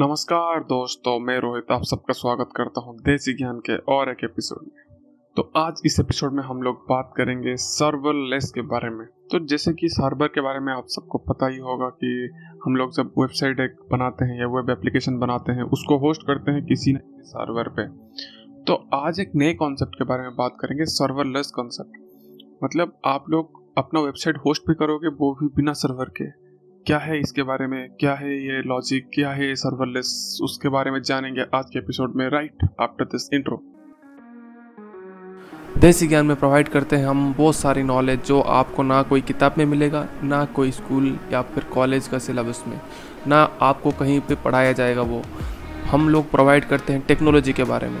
नमस्कार दोस्तों, मैं रोहित आप सबका स्वागत करता हूँ देसी ज्ञान के और एक एपिसोड में। तो आज इस एपिसोड में हम लोग बात करेंगे सर्वरलेस के बारे में। तो जैसे कि सर्वर के बारे में आप सबको पता ही होगा कि हम लोग जब वेबसाइट एक बनाते हैं या वेब एप्लीकेशन बनाते हैं, उसको होस्ट करते हैं किसी न किसी सर्वर पे। तो आज एक नए कॉन्सेप्ट के बारे में बात करेंगे सर्वरलेस कॉन्सेप्ट मतलब आप लोग अपना वेबसाइट होस्ट भी करोगे, वो भी बिना सर्वर के। क्या है इसके बारे में? क्या है ये लॉजिक क्या है सर्वरलेस उसके बारे में जानेंगे आज के एपिसोड में राइट आफ्टर दिस इंट्रो देसी ज्ञान में प्रोवाइड करते हैं हम बहुत सारी नॉलेज जो आपको ना कोई किताब में मिलेगा, ना कोई स्कूल या फिर कॉलेज का सिलेबस में, ना आपको कहीं पे पढ़ाया जाएगा वो। हम लोग प्रोवाइड करते हैं टेक्नोलॉजी के बारे में।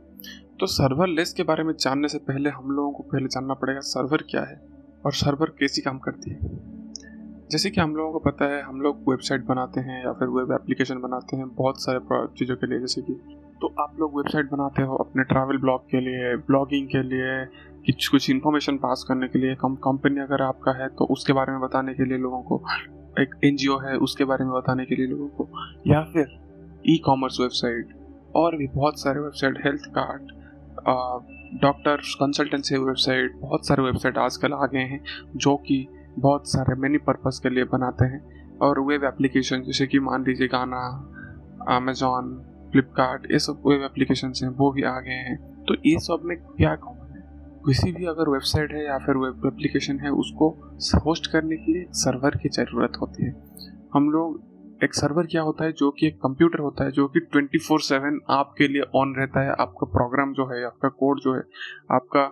तो सर्वर लेस के बारे में जानने से पहले हम लोगों को पहले जानना पड़ेगा सर्वर क्या है और सर्वर कैसी काम करती है। जैसे कि हम लोगों को पता है, हम लोग वेबसाइट बनाते हैं या फिर वेब एप्लीकेशन बनाते हैं बहुत सारे चीज़ों के लिए, जैसे कि तो आप लोग वेबसाइट बनाते हो अपने ट्रैवल ब्लॉग के लिए ब्लॉगिंग के लिए कुछ कुछ इन्फॉर्मेशन पास करने के लिए, कम कंपनी अगर आपका है तो उसके बारे में बताने के लिए लोगों को, एक एनजीओ है उसके बारे में बताने के लिए लोगों को, या फिर ई कॉमर्स वेबसाइट और भी बहुत सारे website health card doctor consultancy website बहुत सारे वेबसाइट आजकल आ गए हैं, जो कि बहुत सारे मैनी पर्पस के लिए बनाते हैं। और वेब एप्लीकेशन जैसे कि मान लीजिए गाना अमेजोन फ्लिपकार्ट ये सब वेब एप्लीकेशन हैं, वो भी आ गए हैं। तो ये सब में क्या कॉमन है? किसी भी अगर वेबसाइट है या फिर वेब एप्लीकेशन है, उसको होस्ट करने के लिए सर्वर की ज़रूरत होती है। हम लोग एक सर्वर क्या होता है जो कि एक कंप्यूटर होता है जो कि ट्वेंटी फोर सेवन आपके लिए ऑन रहता है, आपका प्रोग्राम जो है, आपका कोड जो है, आपका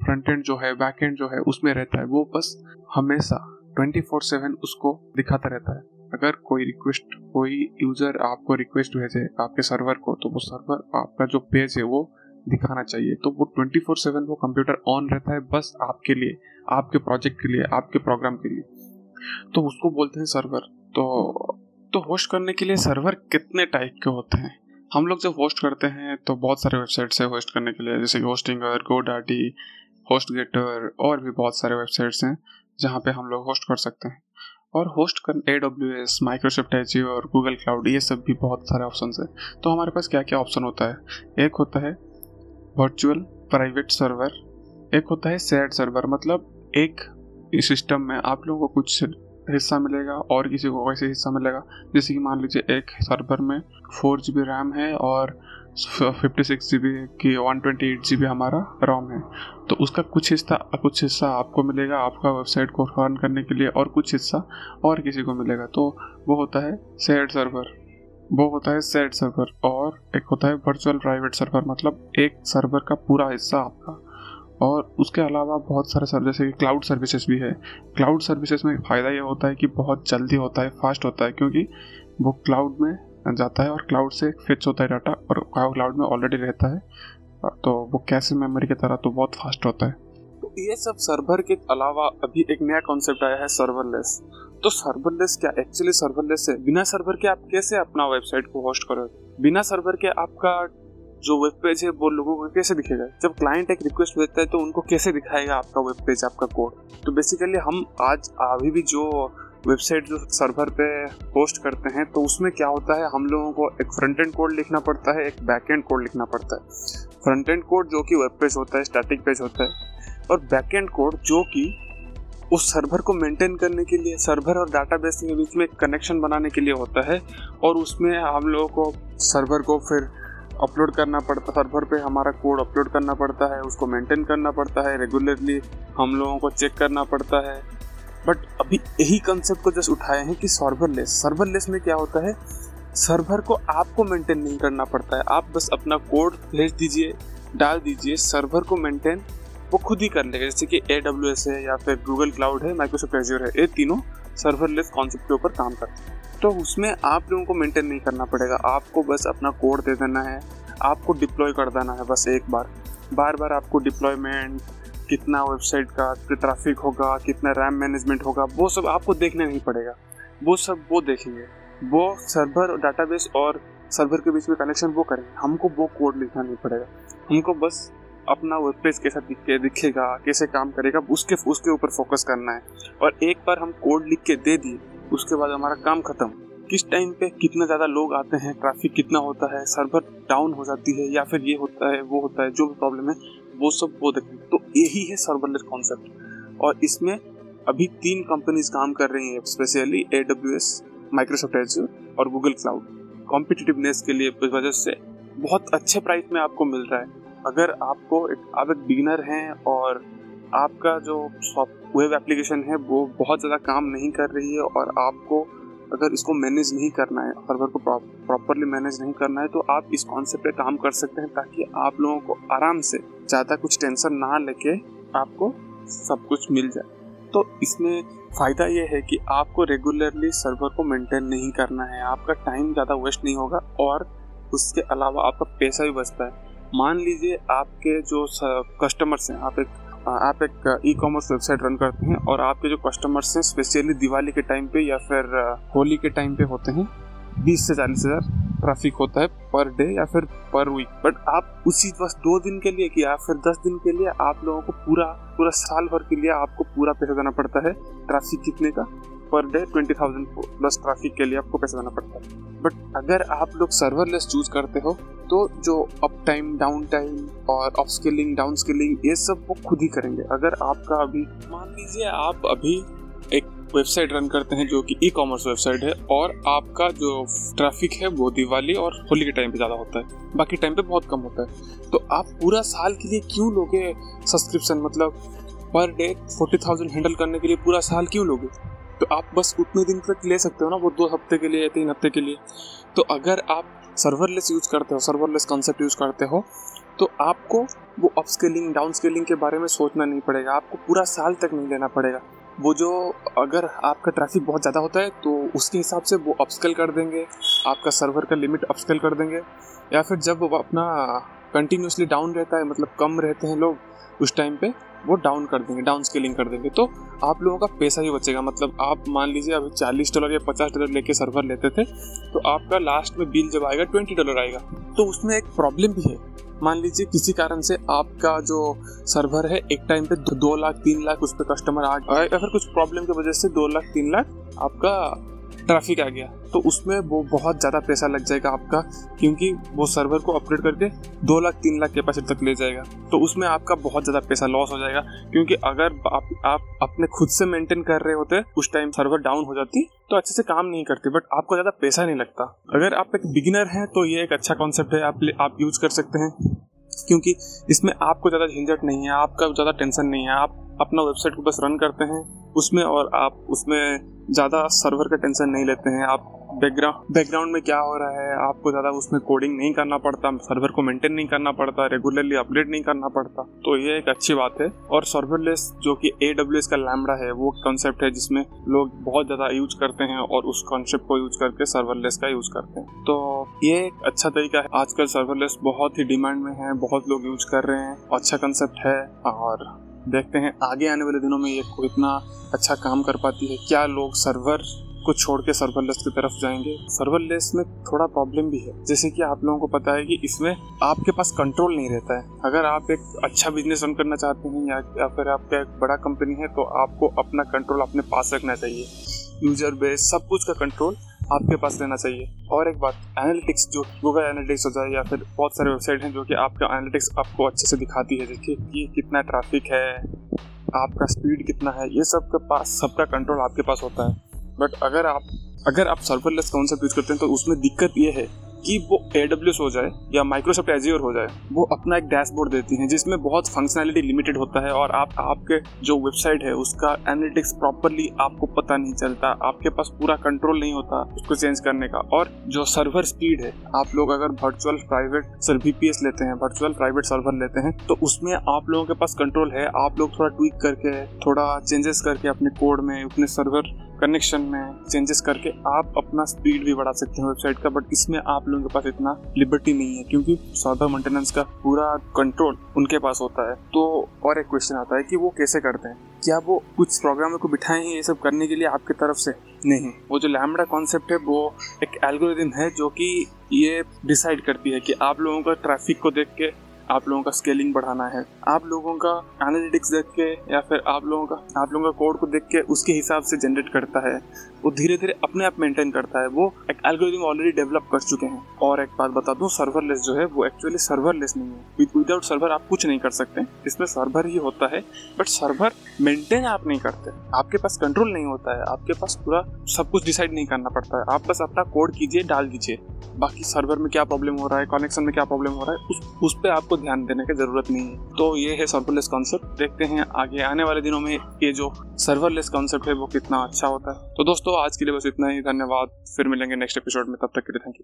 फ्रंट एंड जो है बैक एंड जो है, उसमें रहता है। वो बस हमेशा ट्वेंटी फोर सेवन उसको दिखाता रहता है। अगर कोई रिक्वेस्ट कोई यूज़र आपको रिक्वेस्ट भेजे आपके सर्वर को तो वो सर्वर आपका जो पेज है वो दिखाना चाहिए। तो वो ट्वेंटी फोर सेवन वो कंप्यूटर ऑन रहता है बस आपके लिए, आपके प्रोजेक्ट के लिए, आपके प्रोग्राम के लिए। तो उसको बोलते हैं सर्वर तो तो होस्ट करने के लिए सर्वर कितने टाइप के होते हैं? हम लोग जब होस्ट करते हैं तो बहुत सारे वेबसाइट्स से होस्ट करने के लिए, जैसे कि होस्टिंगर गो डाटी होस्ट गेटर और भी बहुत सारे वेबसाइट्स हैं, जहाँ पे हम लोग होस्ट कर सकते हैं। और होस्ट कर A W S Microsoft H और गूगल क्लाउड ये सब भी बहुत सारे ऑप्शन है। तो हमारे पास क्या क्या ऑप्शन होता है? एक होता है वर्चुअल प्राइवेट सर्वर एक होता है शेयर्ड सर्वर मतलब एक सिस्टम में आप लोगों को कुछ हिस्सा मिलेगा और किसी को वैसे हिस्सा मिलेगा। जैसे कि मान लीजिए एक सर्वर में फोर जी बी रैम है और फिफ्टी सिक्स जी बी की one twenty eight G B हमारा रोम है। तो उसका कुछ हिस्सा कुछ हिस्सा आपको मिलेगा आपका वेबसाइट को रन करने के लिए और कुछ हिस्सा और किसी को मिलेगा। तो वो होता है शेयर्ड सर्वर वो होता है सेट सर्वर और एक होता है वर्चुअल प्राइवेट सर्वर मतलब एक सर्वर का पूरा हिस्सा आपका। और उसके अलावा बहुत सारे सर्विस जैसे कि क्लाउड सर्विसेज़ भी है। क्लाउड सर्विसेज़ में फ़ायदा ये होता है कि बहुत जल्दी होता है फास्ट होता है, क्योंकि वो क्लाउड में जाता है और क्लाउड से फिक्स होता है डाटा और क्लाउड में ऑलरेडी रहता है। तो वो कैसे मेमोरी की तरह तो बहुत फास्ट होता है। तो ये सब सर्वर के अलावा अभी एक नया कॉन्सेप्ट आया है सर्वरलेस तो सर्वरलेस क्या? एक्चुअली सर्वरलेस है। बिना सर्वर के आप कैसे अपना वेबसाइट को होस्ट करोगे? बिना सर्वर के आपका जो वेब पेज है, वो लोगों को कैसे दिखेगा? जब क्लाइंट एक रिक्वेस्ट भेजता है तो उनको कैसे दिखाएगा आपका वेब पेज आपका कोड तो बेसिकली हम आज अभी भी जो वेबसाइट जो सर्वर पे पोस्ट करते हैं तो उसमें क्या होता है, हम लोगों को एक फ्रंट एंड कोड लिखना पड़ता है, एक बैक एंड कोड लिखना पड़ता है। फ्रंट एंड कोड जो कि वेब पेज होता है स्टैटिक पेज होता है, और बैक एंड कोड जो कि उस सर्वर को मेंटेन करने के लिए सर्वर और डाटाबेस के बीच में कनेक्शन बनाने के लिए होता है, और उसमें हम लोगों को सर्वर को फिर अपलोड करना पड़ता सर्वर पे हमारा कोड अपलोड करना पड़ता है, उसको मेंटेन करना पड़ता है रेगुलरली हम लोगों को चेक करना पड़ता है। बट अभी यही कंसेप्ट को जस्ट उठाए हैं कि सर्वरलेस सर्वरलेस में क्या होता है? सर्वर को आपको मेंटेन नहीं करना पड़ता है, आप बस अपना कोड भेज दीजिए, डाल दीजिए सर्वर को मेंटेन वो खुद ही कर लेगा। जैसे कि एस है या फिर गूगल क्लाउड है माइक्रोसॉफ्ट एज्योर है, ये तीनों सर्वरलेस कॉन्सेप्ट के ऊपर काम करते हैं। तो उसमें आप लोगों को मेंटेन नहीं करना पड़ेगा। आपको बस अपना कोड दे देना है। आपको डिप्लॉय कर देना है बस एक बार। बार बार आपको डिप्लॉयमेंट कितना वेबसाइट का ट्रैफ़िक होगा, कितना रैम मैनेजमेंट होगा, वो सब आपको देखना नहीं पड़ेगा। वो सब वो देखेंगे। वो सर्वर डाटाबेस और सर्वर के बीच में कनेक्शन वो करेंगे। हमको वो कोड लिखना नहीं पड़ेगा। हमको बस अपना वेब पेज कैसा दिखे, दिखेगा, कैसे काम करेगा, उसके उसके ऊपर फोकस करना है। और एक बार हम कोड लिख के दे दिए उसके बाद हमारा काम खत्म। किस टाइम पे कितना ज़्यादा लोग आते हैं ट्रैफ़िक कितना होता है सर्वर डाउन हो जाती है या फिर ये होता है, वो होता है, जो भी प्रॉब्लम है, वो सब वो देखें। तो यही है सर्वरलेस कॉन्सेप्ट और इसमें अभी तीन कंपनीज़ काम कर रही हैं specially A W S Microsoft Azure और गूगल क्लाउड कॉम्पिटिटिवनेस के लिए वजह से बहुत अच्छे प्राइस में आपको मिल रहा है। अगर आपको एक आप एक बिगिनर हैं और आपका जो वेब एप्लीकेशन है, वो बहुत ज़्यादा काम नहीं कर रही है और आपको अगर इसको मैनेज नहीं करना है सर्वर को प्रॉपरली मैनेज नहीं करना है तो आप इस कॉन्सेप्ट पे काम कर सकते हैं ताकि आप लोगों को आराम से ज़्यादा कुछ टेंशन ना लेके आपको सब कुछ मिल जाए। तो इसमें फ़ायदा ये है कि आपको रेगुलरली सर्वर को मेंटेन नहीं करना है, आपका टाइम ज़्यादा वेस्ट नहीं होगा और उसके अलावा आपका पैसा भी बचता है। मान लीजिए आपके जो कस्टमर्स हैं, आप एक आप एक ई कॉमर्स वेबसाइट रन करते हैं और आपके जो कस्टमर्स हैं स्पेशली दिवाली के टाइम पे या फिर होली के टाइम पे होते हैं, बीस से चालीस हज़ार ट्रैफ़िक होता है पर डे या फिर पर वीक बट आप उसी बस दो दिन के लिए या फिर दस दिन के लिए आप लोगों को पूरा पूरा साल भर के लिए आपको पूरा पैसा देना पड़ता है ट्रैफ़िक कितने का? Per day twenty thousand plus traffic के लिए आपको पैसा देना पड़ता है। बट अगर आप लोग सर्वरलेस चूज़ करते हो तो जो अप टाइम डाउन टाइम और अप स्किलिंग डाउन स्किलिंग ये सब वो खुद ही करेंगे। अगर आपका अभी मान लीजिए आप अभी एक वेबसाइट रन करते हैं जो कि ई कॉमर्स वेबसाइट है, और आपका जो ट्रैफ़िक है वो दिवाली और होली के टाइम पे ज़्यादा होता है। बाकी टाइम पे बहुत कम होता है। तो आप पूरा साल के लिए क्यों लोगे सब्सक्रिप्शन मतलब per day forty thousand handle करने के लिए पूरा साल क्यों लोगे? आप बस उतने दिन तक ले सकते हो ना, वो दो हफ़्ते के लिए या तीन हफ़्ते के लिए। तो अगर आप सर्वरलेस यूज़ करते हो सर्वरलेस कॉन्सेप्ट यूज़ करते हो तो आपको वो अपस्केलिंग डाउन स्केलिंग के बारे में सोचना नहीं पड़ेगा। आपको पूरा साल तक नहीं लेना पड़ेगा। वो जो अगर आपका ट्रैफ़िक बहुत ज़्यादा होता है तो उसके हिसाब से वो अपस्केल कर देंगे, आपका सर्वर का लिमिट अपस्केल कर देंगे। या फिर जब अपना कंटिन्यूसली डाउन रहता है मतलब कम रहते हैं लोग, उस टाइम पे वो डाउन कर देंगे डाउन स्केलिंग कर देंगे। तो आप लोगों का पैसा ही बचेगा। मतलब आप मान लीजिए अभी चालीस डॉलर या पचास डॉलर लेके सर्वर लेते थे तो आपका लास्ट में बिल जब आएगा ट्वेंटी डॉलर आएगा। तो उसमें एक प्रॉब्लम भी है। मान लीजिए किसी कारण से आपका जो सर्वर है, एक टाइम पे दो लाख, तीन लाख उस पर कस्टमर आ या फिर कुछ प्रॉब्लम की वजह से दो लाख, तीन लाख आपका ट्रैफ़िक आ गया। तो उसमें वो बहुत ज़्यादा पैसा लग जाएगा आपका क्योंकि वो सर्वर को अपग्रेड करके दो लाख तीन लाख कैपेसिटी तक ले जाएगा। तो उसमें आपका बहुत ज़्यादा पैसा लॉस हो जाएगा क्योंकि अगर आप, आप अपने खुद से मेंटेन कर रहे होते उस टाइम सर्वर डाउन हो जाती तो अच्छे से काम नहीं करती बट आपको ज़्यादा पैसा नहीं लगता। अगर आप एक बिगिनर हैं तो ये एक अच्छा कॉन्सेप्ट है आप आप यूज़ कर सकते हैं क्योंकि इसमें आपको ज़्यादा झंझट नहीं है आपका ज़्यादा टेंशन नहीं है आप अपना वेबसाइट को बस रन करते हैं उसमें और आप उसमें ज़्यादा सर्वर का टेंशन नहीं लेते हैं। आप बैकग्राउंड बैकग्राउंड में क्या हो रहा है? आपको ज़्यादा उसमें कोडिंग नहीं करना पड़ता सर्वर को मेंटेन नहीं करना पड़ता रेगुलरली अपडेट नहीं करना पड़ता। तो ये एक अच्छी बात है। और सर्वरलेस जो कि ए का लैमडा है, वो कॉन्सेप्ट है जिसमें लोग बहुत ज़्यादा यूज़ करते हैं और उस कॉन्सेप्ट को यूज़ करके सर्वरलेस का यूज़ करते हैं। तो ये एक अच्छा तरीका है। आजकल सर्वरलेस बहुत ही डिमांड में है, बहुत लोग यूज़ कर रहे हैं। अच्छा कंसेप्ट है और देखते हैं आगे आने वाले दिनों में ये कितना अच्छा काम कर पाती है। क्या लोग सर्वर को छोड़ के सर्वरलेस की तरफ़ जाएँगे? सर्वरलेस में थोड़ा प्रॉब्लम भी है। जैसे कि आप लोगों को पता है कि इसमें आपके पास कंट्रोल नहीं रहता है। अगर आप एक अच्छा बिज़नेस रन करना चाहते हैं या, या फिर आपका एक बड़ा कंपनी है तो आपको अपना कंट्रोल अपने पास रखना चाहिए। यूज़र बेस सब कुछ का कंट्रोल आपके पास रहना चाहिए। और एक बात एनालिटिक्स जो गूगल एनालिटिक्स हो जाए या फिर बहुत सारे वेबसाइट हैं जो कि आपका एनालिटिक्स आपको अच्छे से दिखाती है देखिए कि कितना ट्रैफ़िक है, आपका स्पीड कितना है, ये सब के पास, सबका कंट्रोल आपके पास होता है। बट अगर आप अगर आप सर्वरलेस सा यूज़ करते हैं तो उसमें दिक्कत ये है कि वो ए हो जाए या माइक्रोसॉफ्ट एजियोर हो जाए, वो अपना एक डैशबोर्ड देती हैं जिसमें बहुत फंक्शनैलिटी लिमिटेड होता है और आप, आपके जो वेबसाइट है उसका एनालिटिक्स प्रॉपरली आपको पता नहीं चलता, आपके पास पूरा कंट्रोल नहीं होता उसको चेंज करने का। और जो सर्वर स्पीड है, आप लोग अगर वर्चुअल प्राइवेट सर वीपीएस लेते हैं वर्चुअल प्राइवेट सर्वर लेते हैं तो उसमें आप लोगों के पास कंट्रोल है। आप लोग थोड़ा ट्वीक करके, थोड़ा चेंजेस करके अपने कोड में अपने सर्वर कनेक्शन में चेंजेस करके आप अपना स्पीड भी बढ़ा सकते हैं वेबसाइट का बट इसमें आप लोगों के पास इतना लिबर्टी नहीं है, क्योंकि सर्वर मेंटेनेंस का पूरा कंट्रोल उनके पास होता है। तो और एक क्वेश्चन आता है कि वो कैसे करते हैं? क्या वो कुछ प्रोग्रामर को बिठाए हैं ये सब करने के लिए आपकी तरफ़ से? नहीं। वो जो लैमडा कॉन्सेप्ट है, वो एक एल्गोरिदम है जो कि ये डिसाइड करती है कि आप लोगों का ट्रैफ़िक को देख के आप लोगों का स्केलिंग बढ़ाना है। आप लोगों का एनालिटिक्स देख के या फिर आप लोगों का, आप लोगों का कोड को देख के उसके हिसाब से जनरेट करता है। वो धीरे धीरे अपने आप मेंटेन करता है। वो एक एल्गोरिथम ऑलरेडी डेवलप कर चुके हैं। और एक बात बता दूँ सर्वरलेस जो है, वो एक्चुअली सर्वरलेस नहीं है। विदाउट सर्वर आप कुछ नहीं कर सकते। इसमें सर्वर ही होता है। बट सर्वर मेंटेन आप नहीं करते। आपके पास कंट्रोल नहीं होता है। आपके पास पूरा सब कुछ डिसाइड नहीं करना पड़ता है। आप बस अपना कोड कीजिए, डाल दीजिए। बाकी सर्वर में क्या प्रॉब्लम हो रहा है कनेक्शन में क्या प्रॉब्लम हो रहा है, उस उस पर आपको ध्यान देने की ज़रूरत नहीं है। तो ये है सर्वरलेस कॉन्सेप्ट देखते हैं आगे, आने वाले दिनों में ये जो सर्वरलेस कॉन्सेप्ट है, वो कितना अच्छा होता है। तो दोस्तों, आज के लिए बस इतना ही। धन्यवाद। फिर मिलेंगे नेक्स्ट एपिसोड में। तब तक के लिए थैंक यू